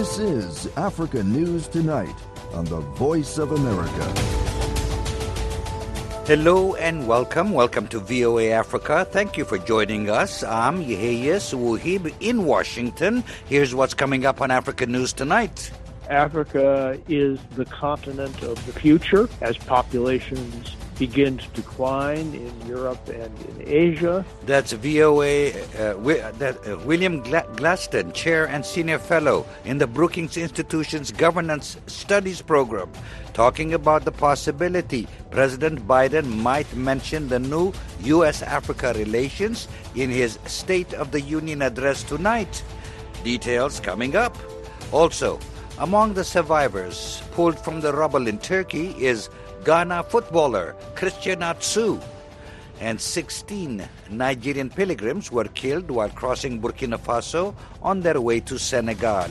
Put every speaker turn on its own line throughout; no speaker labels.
This is Africa News Tonight on the Voice of America.
Hello and welcome. Welcome to VOA Africa. Thank you for joining us. I'm Yeheyes Wuhib in Washington. Here's what's coming up on Africa News Tonight.
Africa is the continent of the future as populations begin to decline in Europe and in Asia.
That's VOA, uh, wi- that, uh, William Gla- Glaston, Chair and Senior Fellow in the Brookings Institution's Governance Studies Program, talking about the possibility President Biden might mention the new U.S. Africa relations in his State of the Union address tonight. Details coming up. Also, among the survivors pulled from the rubble in Turkey is Ghana footballer Christian Atsu. And 16 Nigerian pilgrims were killed while crossing Burkina Faso on their way to Senegal.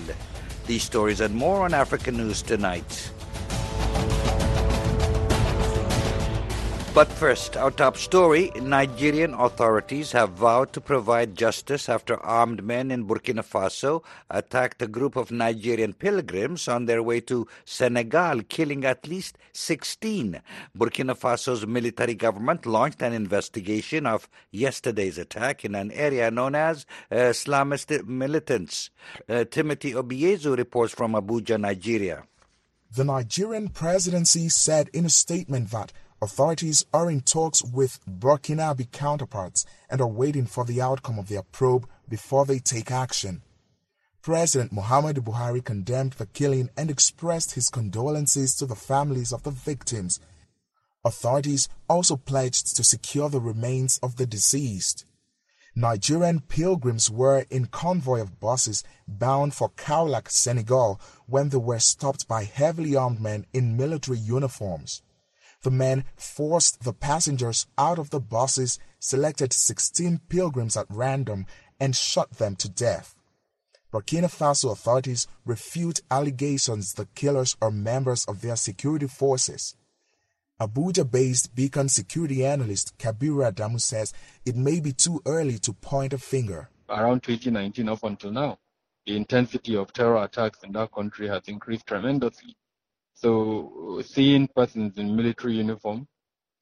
These stories and more on African News tonight. But first, our top story Nigerian authorities have vowed to provide justice after armed men in Burkina Faso attacked a group of Nigerian pilgrims on their way to Senegal, killing at least 16. Burkina Faso's military government launched an investigation of yesterday's attack in an area known as uh, Islamist militants. Uh, Timothy Obiezu reports from Abuja, Nigeria.
The Nigerian presidency said in a statement that authorities are in talks with Burkinabe counterparts and are waiting for the outcome of their probe before they take action. President Muhammadu Buhari condemned the killing and expressed his condolences to the families of the victims. Authorities also pledged to secure the remains of the deceased. Nigerian pilgrims were in convoy of buses bound for Kaolack, Senegal, when they were stopped by heavily armed men in military uniforms. The men forced the passengers out of the buses, selected 16 pilgrims at random, and shot them to death. Burkina Faso authorities refute allegations the killers are members of their security forces. Abuja based Beacon security analyst Kabiru Adamu says it may be too early to point a finger.
Around 2019, up until now, the intensity of terror attacks in that country has increased tremendously. So, seeing persons in military uniform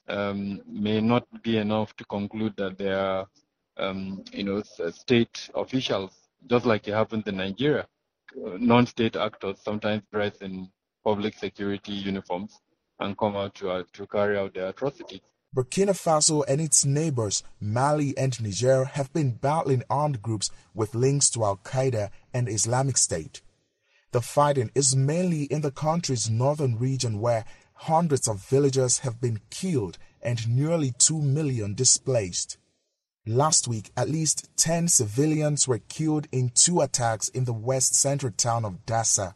um, may not be enough to conclude that they are, um, you know, state officials, just like it happens in Nigeria. Non-state actors sometimes dress in public security uniforms and come out to, uh, to carry out their atrocities.
Burkina Faso and its neighbors, Mali and Niger, have been battling armed groups with links to Al Qaeda and Islamic State. The fighting is mainly in the country's northern region where hundreds of villagers have been killed and nearly 2 million displaced. Last week, at least 10 civilians were killed in two attacks in the west central town of Dassa.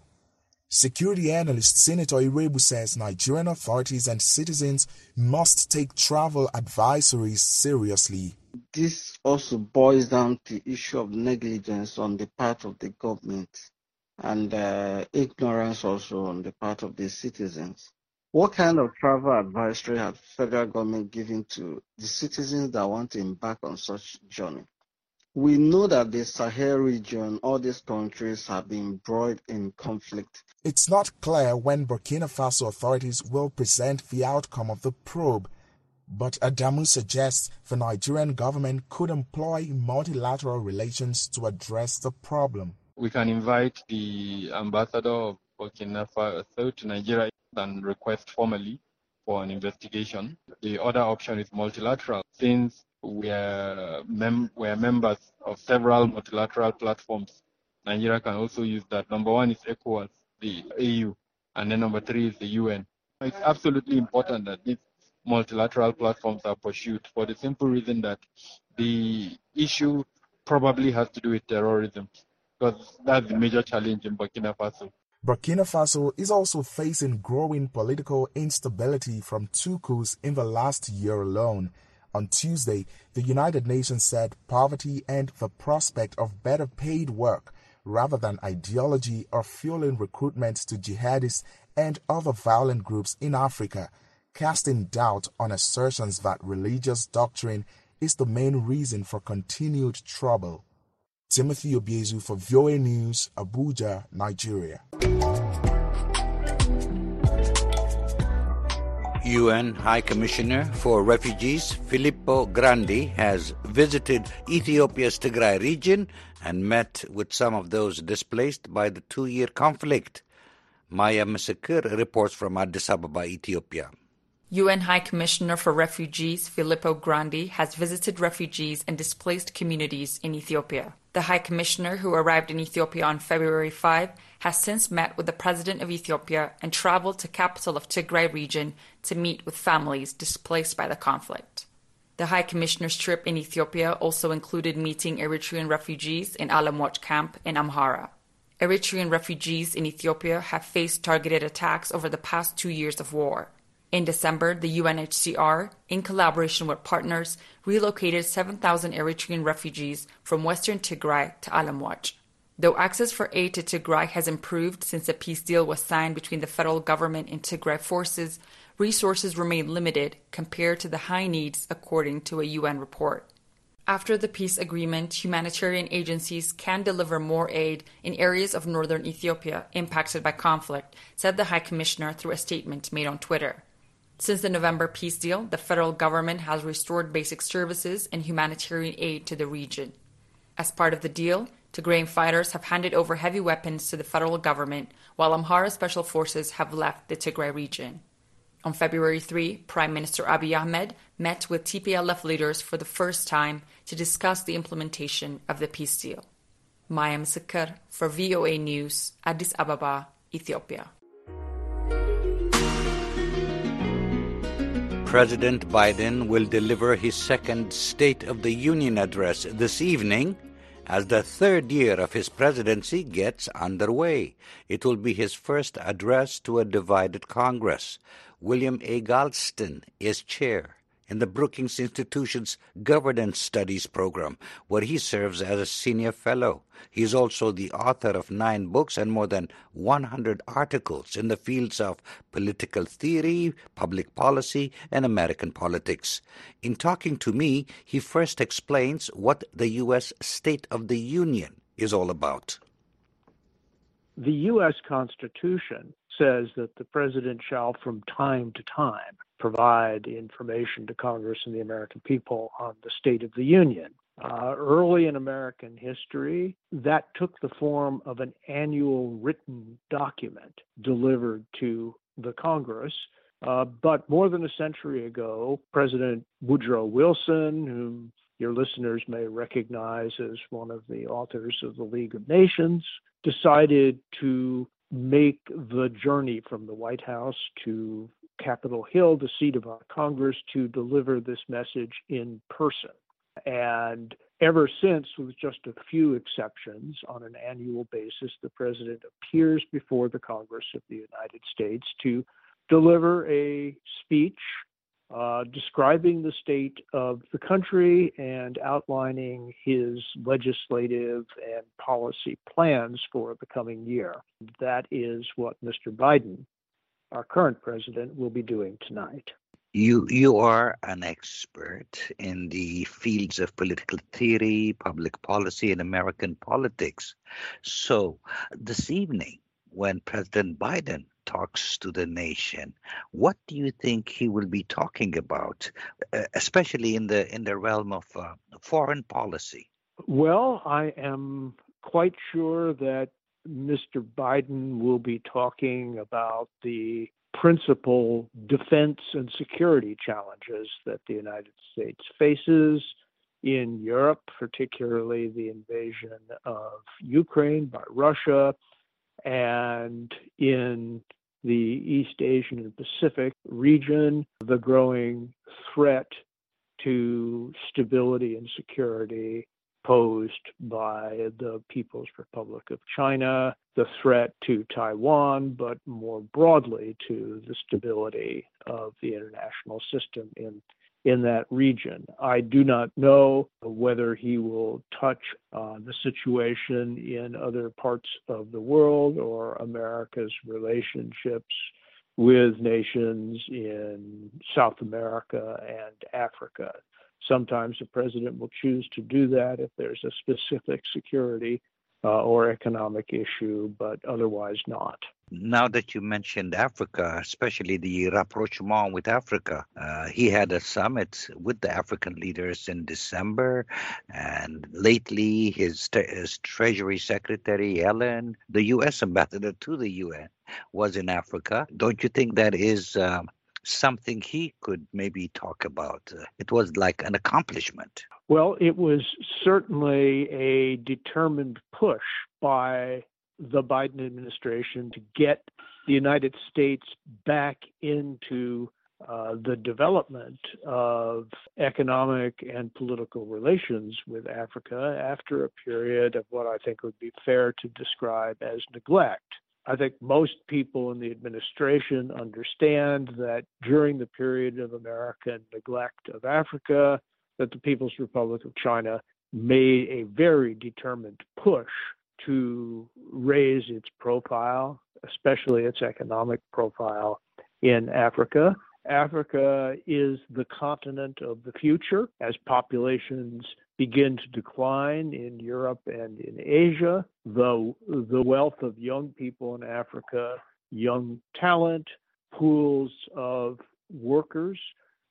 Security analyst Senator Irebu says Nigerian authorities and citizens must take travel advisories seriously.
This also boils down to the issue of negligence on the part of the government and uh, ignorance also on the part of the citizens. What kind of travel advisory has federal government given to the citizens that want to embark on such journey? We know that the Sahel region, all these countries have been embroiled in conflict.
It's not clear when Burkina Faso authorities will present the outcome of the probe, but Adamu suggests the Nigerian government could employ multilateral relations to address the problem.
We can invite the ambassador of Burkina Faso to Nigeria and request formally for an investigation. The other option is multilateral. Since we are, mem- we are members of several multilateral platforms, Nigeria can also use that. Number one is ECOWAS, the AU, and then number three is the UN. It's absolutely important that these multilateral platforms are pursued for the simple reason that the issue probably has to do with terrorism because that's the major challenge in Burkina Faso.
Burkina Faso is also facing growing political instability from two coups in the last year alone. On Tuesday, the United Nations said poverty and the prospect of better paid work rather than ideology are fueling recruitment to jihadists and other violent groups in Africa, casting doubt on assertions that religious doctrine is the main reason for continued trouble. Timothy Obiezu for VOA News, Abuja, Nigeria.
UN High Commissioner for Refugees Filippo Grandi has visited Ethiopia's Tigray region and met with some of those displaced by the two year conflict. Maya Misikir reports from Addis Ababa, Ethiopia.
UN High Commissioner for Refugees Filippo Grandi has visited refugees and displaced communities in Ethiopia. The High Commissioner, who arrived in Ethiopia on February 5, has since met with the President of Ethiopia and traveled to capital of Tigray region to meet with families displaced by the conflict. The High Commissioner's trip in Ethiopia also included meeting Eritrean refugees in Alemwach camp in Amhara. Eritrean refugees in Ethiopia have faced targeted attacks over the past two years of war. In December, the UNHCR, in collaboration with partners, relocated 7,000 Eritrean refugees from western Tigray to Alemwach. Though access for aid to Tigray has improved since a peace deal was signed between the federal government and Tigray forces, resources remain limited compared to the high needs, according to a UN report. After the peace agreement, humanitarian agencies can deliver more aid in areas of northern Ethiopia impacted by conflict, said the High Commissioner through a statement made on Twitter. Since the November peace deal, the federal government has restored basic services and humanitarian aid to the region. As part of the deal, Tigrayan fighters have handed over heavy weapons to the federal government, while Amhara special forces have left the Tigray region. On February 3, Prime Minister Abiy Ahmed met with TPLF leaders for the first time to discuss the implementation of the peace deal. Maya Misikir for VOA News, Addis Ababa, Ethiopia.
President Biden will deliver his second State of the Union address this evening as the third year of his presidency gets underway. It will be his first address to a divided Congress. William A. Galston is chair in the Brookings Institution's Governance Studies program, where he serves as a senior fellow. He is also the author of nine books and more than 100 articles in the fields of political theory, public policy, and American politics. In talking to me, he first explains what the U.S. State of the Union is all about.
The U.S. Constitution says that the president shall, from time to time, provide information to Congress and the American people on the State of the Union. Uh, early in American history, that took the form of an annual written document delivered to the Congress. Uh, but more than a century ago, President Woodrow Wilson, whom your listeners may recognize as one of the authors of the League of Nations, decided to make the journey from the White House to Capitol Hill, the seat of our Congress, to deliver this message in person. And ever since, with just a few exceptions, on an annual basis, the president appears before the Congress of the United States to deliver a speech uh, describing the state of the country and outlining his legislative and policy plans for the coming year. That is what Mr. Biden, our current president, will be doing tonight.
You you are an expert in the fields of political theory, public policy, and American politics. So this evening, when President Biden talks to the nation. What do you think he will be talking about, uh, especially in the in the realm of uh, foreign policy?
Well, I am quite sure that Mr. Biden will be talking about the principal defense and security challenges that the United States faces in Europe, particularly the invasion of Ukraine by Russia, and in the East Asian and Pacific region, the growing threat to stability and security posed by the People's Republic of China, the threat to Taiwan, but more broadly to the stability of the international system in in that region. I do not know whether he will touch uh, the situation in other parts of the world or America's relationships with nations in South America and Africa. Sometimes the president will choose to do that if there's a specific security uh, or economic issue, but otherwise not.
Now that you mentioned Africa, especially the rapprochement with Africa, uh, he had a summit with the African leaders in December, and lately his, his Treasury Secretary Yellen, the U.S. ambassador to the UN, was in Africa. Don't you think that is uh, something he could maybe talk about? It was like an accomplishment.
Well, it was certainly a determined push by the Biden administration to get the United States back into uh, the development of economic and political relations with Africa after a period of what I think would be fair to describe as neglect. I think most people in the administration understand that during the period of American neglect of Africa, that the People's Republic of China made a very determined push to raise its profile, especially its economic profile in Africa. Africa is the continent of the future as populations begin to decline in Europe and in Asia. The, the wealth of young people in Africa, young talent, pools of workers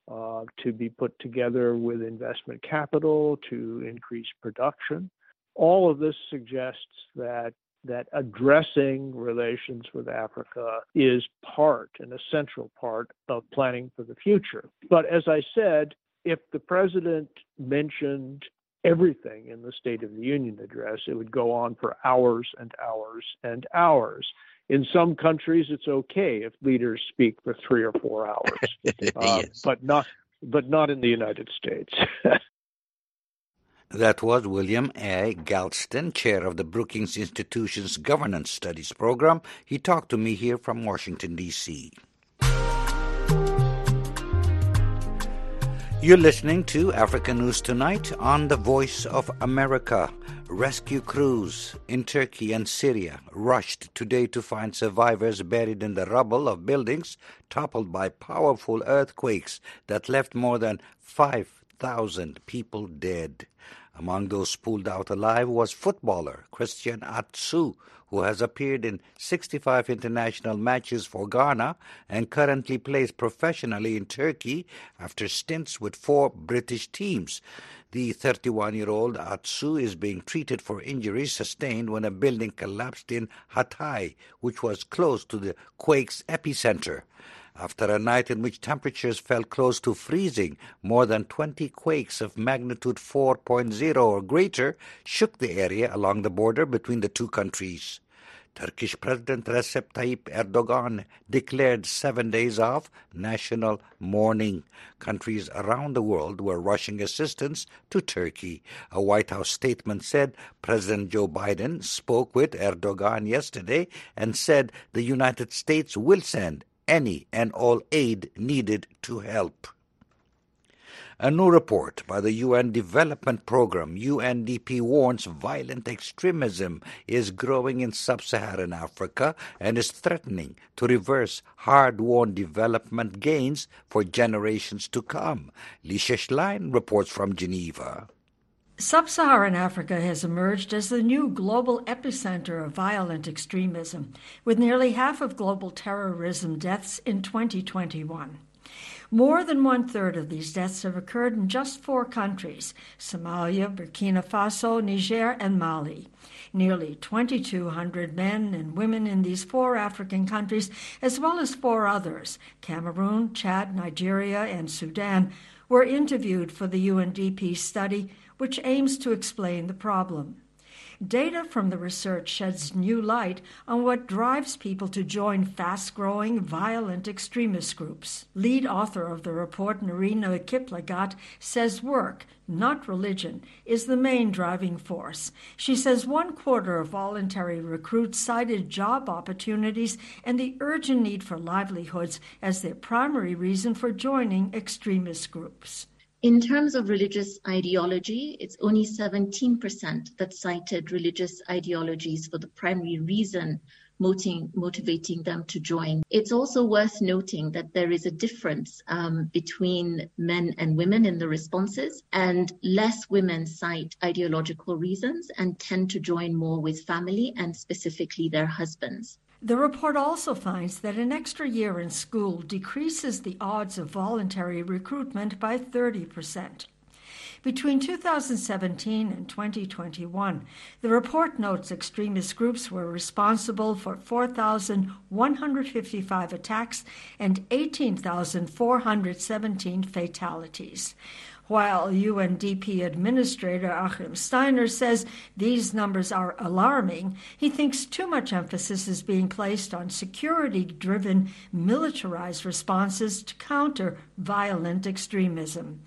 uh, to be put together with investment capital to increase production. All of this suggests that that addressing relations with Africa is part, an essential part of planning for the future. But as I said, if the president mentioned everything in the State of the Union address, it would go on for hours and hours and hours. In some countries, it's okay if leaders speak for three or four hours, uh, but not but not in the United States.
That was William A. Galston, chair of the Brookings Institution's Governance Studies program. He talked to me here from Washington, D.C. You're listening to African News Tonight on the Voice of America. Rescue crews in Turkey and Syria rushed today to find survivors buried in the rubble of buildings toppled by powerful earthquakes that left more than 5,000 people dead. Among those pulled out alive was footballer Christian Atsu, who has appeared in 65 international matches for Ghana and currently plays professionally in Turkey after stints with four British teams. The 31 year old Atsu is being treated for injuries sustained when a building collapsed in Hatay, which was close to the quake's epicenter. After a night in which temperatures fell close to freezing, more than 20 quakes of magnitude 4.0 or greater shook the area along the border between the two countries. Turkish President Recep Tayyip Erdogan declared seven days of national mourning. Countries around the world were rushing assistance to Turkey. A White House statement said President Joe Biden spoke with Erdogan yesterday and said the United States will send any and all aid needed to help. A new report by the UN Development Programme, UNDP, warns violent extremism is growing in sub Saharan Africa and is threatening to reverse hard won development gains for generations to come. Lisa Schlein reports from Geneva.
Sub Saharan Africa has emerged as the new global epicenter of violent extremism, with nearly half of global terrorism deaths in 2021. More than one third of these deaths have occurred in just four countries Somalia, Burkina Faso, Niger, and Mali. Nearly 2,200 men and women in these four African countries, as well as four others Cameroon, Chad, Nigeria, and Sudan were interviewed for the UNDP study which aims to explain the problem. Data from the research sheds new light on what drives people to join fast growing, violent extremist groups. Lead author of the report, Nirina Kiplagat, says work, not religion, is the main driving force. She says one quarter of voluntary recruits cited job opportunities and the urgent need for livelihoods as their primary reason for joining extremist groups.
In terms of religious ideology, it's only 17% that cited religious ideologies for the primary reason motivating, them to join. It's also worth noting that there is a difference um, between men and women in the responses, and less women cite ideological reasons and tend to join more with family and specifically their husbands.
The report also finds that an extra year in school decreases the odds of voluntary recruitment by 30%. Between 2017 and 2021, the report notes extremist groups were responsible for 4,155 attacks and 18,417 fatalities while UNDP Administrator Achim Steiner says these numbers are alarming, he thinks too much emphasis is being placed on security driven, militarized responses to counter violent extremism.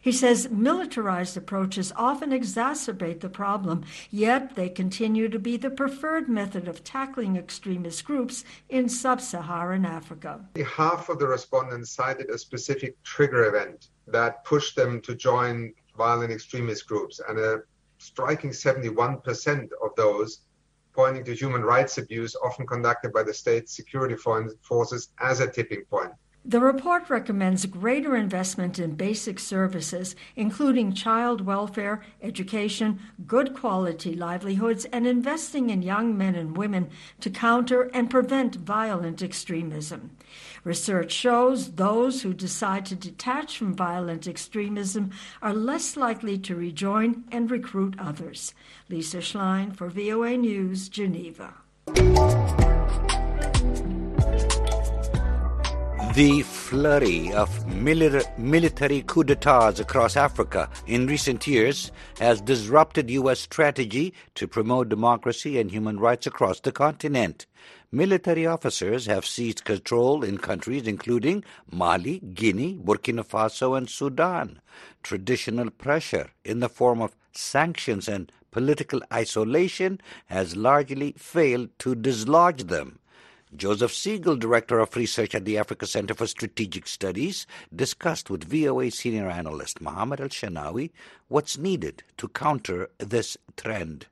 He says militarized approaches often exacerbate the problem, yet they continue to be the preferred method of tackling extremist groups in sub Saharan Africa.
Half of the respondents cited a specific trigger event that pushed them to join violent extremist groups, and a striking 71% of those pointing to human rights abuse often conducted by the state security forces as a tipping point.
The report recommends greater investment in basic services, including child welfare, education, good quality livelihoods, and investing in young men and women to counter and prevent violent extremism. Research shows those who decide to detach from violent extremism are less likely to rejoin and recruit others. Lisa Schlein for VOA News, Geneva.
The flurry of military coup d'etats across Africa in recent years has disrupted U.S. strategy to promote democracy and human rights across the continent. Military officers have seized control in countries including Mali, Guinea, Burkina Faso, and Sudan. Traditional pressure in the form of sanctions and political isolation has largely failed to dislodge them. Joseph Siegle, Director of Research at the Africa Center for Strategic Studies, discussed with VOA senior analyst Mohammed Al Shanawi what's needed to counter this trend.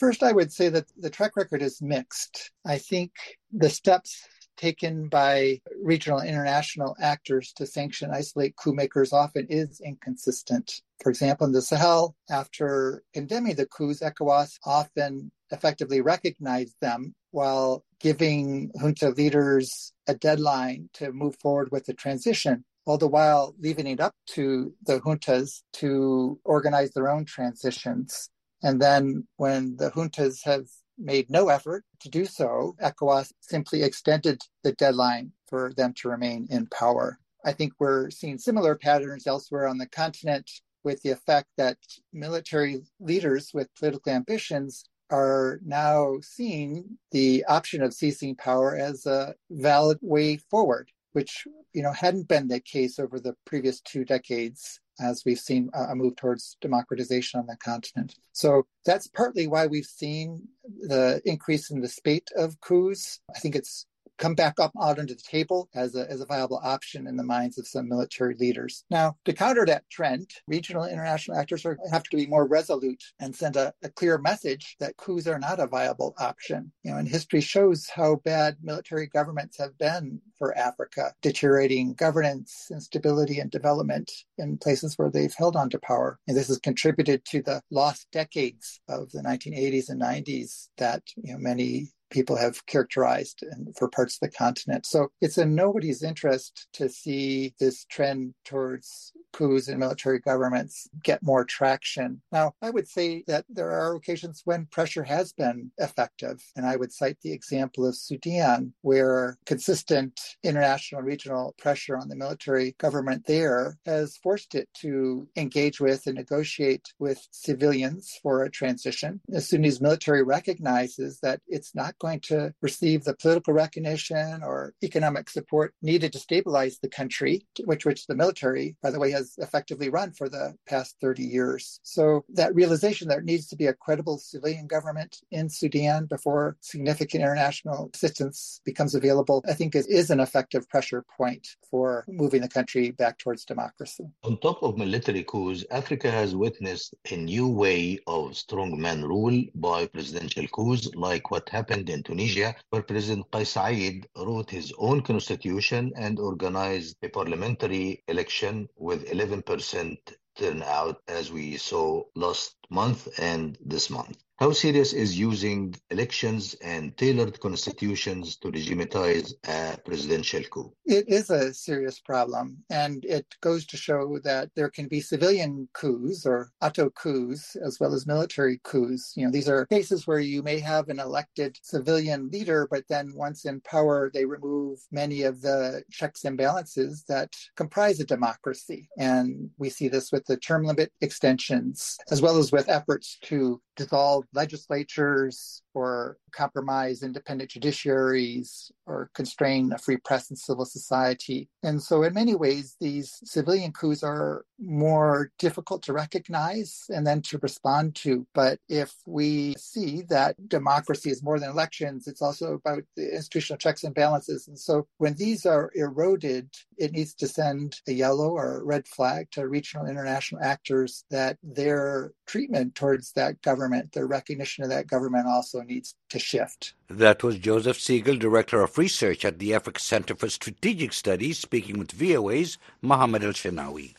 First, I would say that the track record is mixed. I think the steps taken by regional and international actors to sanction, isolate coup makers often is inconsistent. For example, in the Sahel, after condemning the coups, ECOWAS often effectively recognized them while giving junta leaders a deadline to move forward with the transition, all the while leaving it up to the juntas to organize their own transitions. And then when the juntas have made no effort to do so, ECOWAS simply extended the deadline for them to remain in power. I think we're seeing similar patterns elsewhere on the continent with the effect that military leaders with political ambitions are now seeing the option of seizing power as a valid way forward, which you know hadn't been the case over the previous two decades as we've seen a move towards democratization on the continent. So that's partly why we've seen the increase in the spate of coups. I think it's come back up out onto the table as a, as a viable option in the minds of some military leaders. Now, to counter that trend, regional and international actors are, have to be more resolute and send a, a clear message that coups are not a viable option. You know, and history shows how bad military governments have been for Africa, deteriorating governance, instability, and development in places where they've held on to power. And this has contributed to the lost decades of the 1980s and 90s that you know, many people have characterized for parts of the continent. So it's in nobody's interest to see this trend towards coups and military governments get more traction. Now, I would say that there are occasions when pressure has been effective. And I would cite the example of Sudan, where consistent international and regional pressure on the military government there has forced it to engage with and negotiate with civilians for a transition. The Sudanese military recognizes that it's not going to receive the political recognition or economic support needed to stabilize the country, which which the military, by the way, has effectively run for the past 30 years. So that realization that there needs to be a credible civilian government in Sudan before significant international assistance becomes available, I think is, is an effective pressure point for moving the country back towards democracy.
On top of military coups, Africa has witnessed a new way of strongman rule by presidential coups, like what happened in Tunisia, where President Kais Saied wrote his own constitution and organized a parliamentary election with 11% turnout, as we saw last month and this month. How serious is using elections and tailored constitutions to legitimize a presidential coup?
It is a serious problem, and it goes to show that there can be civilian coups or auto coups as well as military coups. You know, these are cases where you may have an elected civilian leader, but then once in power, they remove many of the checks and balances that comprise a democracy. And we see this with the term limit extensions, as well as with efforts to dissolve legislatures or compromise independent judiciaries or constrain a free press and civil society. And so, in many ways, these civilian coups are more difficult to recognize and then to respond to. But if we see that democracy is more than elections, it's also about the institutional checks and balances. And so, when these are eroded, it needs to send a yellow or red flag to regional international actors that their treatment towards that government, their recognition of that government also needs to shift.
That was Joseph Siegle, Director of Research at the Africa Center for Strategic Studies, speaking with VOA's Mohammed El Shenawi.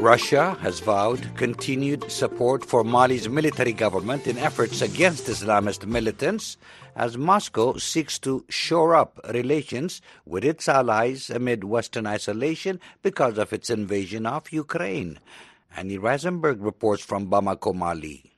Russia has vowed continued support for Mali's military government in efforts against Islamist militants as Moscow seeks to shore up relations with its allies amid Western isolation because of its invasion of Ukraine. Annie Risemberg reports from Bamako, Mali.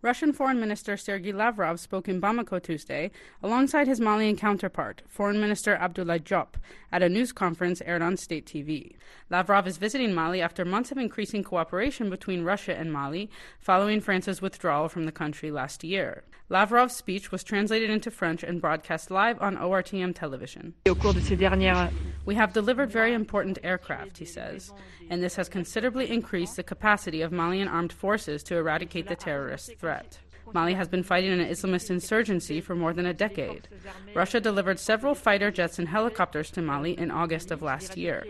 Russian Foreign Minister Sergei Lavrov spoke in Bamako Tuesday alongside his Malian counterpart, Foreign Minister Abdoulaye Diop, at a news conference aired on state TV. Lavrov is visiting Mali after months of increasing cooperation between Russia and Mali following France's withdrawal from the country last year. Lavrov's speech was translated into French and broadcast live on ORTM television. We have delivered very important aircraft, he says, and this has considerably increased the capacity of Malian armed forces to eradicate the terrorist threat. Mali has been fighting an Islamist insurgency for more than a decade. Russia delivered several fighter jets and helicopters to Mali in August of last year.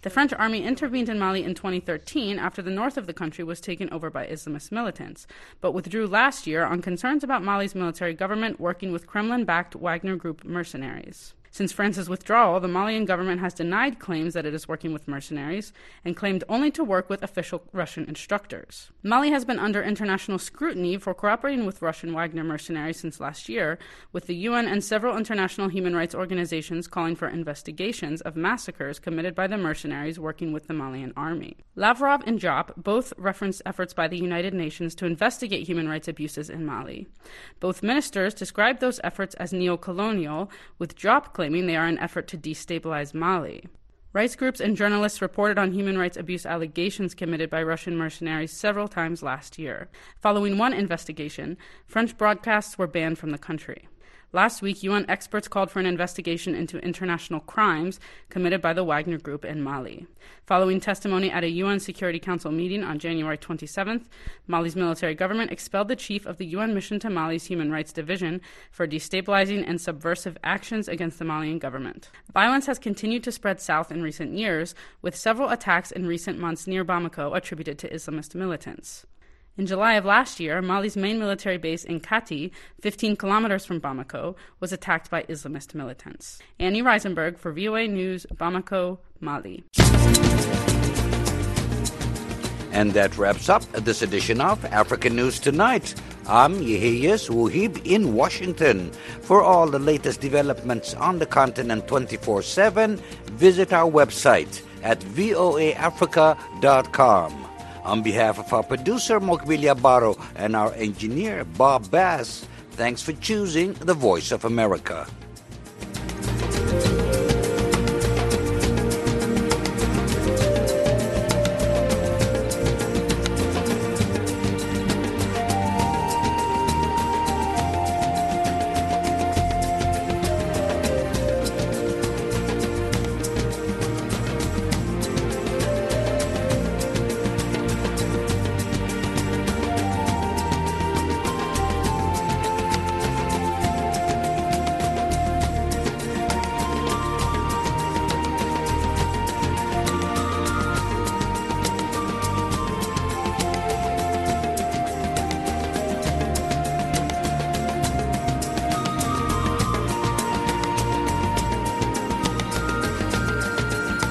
The French army intervened in Mali in 2013 after the north of the country was taken over by Islamist militants, but withdrew last year on concerns about Mali's military government working with Kremlin backed Wagner Group mercenaries. Since France's withdrawal, the Malian government has denied claims that it is working with mercenaries and claimed only to work with official Russian instructors. Mali has been under international scrutiny for cooperating with Russian Wagner mercenaries since last year, with the UN and several international human rights organizations calling for investigations of massacres committed by the mercenaries working with the Malian army. Lavrov and Diop both referenced efforts by the United Nations to investigate human rights abuses in Mali. Both ministers described those efforts as neo-colonial, with Diop claiming they are an effort to destabilize Mali. Rights groups and journalists reported on human rights abuse allegations committed by Russian mercenaries several times last year. Following one investigation, French broadcasts were banned from the country. Last week, UN experts called for an investigation into international crimes committed by the Wagner Group in Mali. Following testimony at a UN Security Council meeting on January 27th, Mali's military government expelled the chief of the UN mission to Mali's Human Rights Division for destabilizing and subversive actions against the Malian government. Violence has continued to spread south in recent years, with several attacks in recent months near Bamako attributed to Islamist militants. In July of last year, Mali's main military base in Kati, 15 kilometers from Bamako, was attacked by Islamist militants. Annie Risemberg for VOA News, Bamako, Mali.
And that wraps up this edition of African News Tonight. I'm Yeheyes Wuhib in Washington. For all the latest developments on the continent 24 7, visit our website at voaafrica.com. On behalf of our producer, Mokbilia Baro, and our engineer, Bob Bass, thanks for choosing the Voice of America.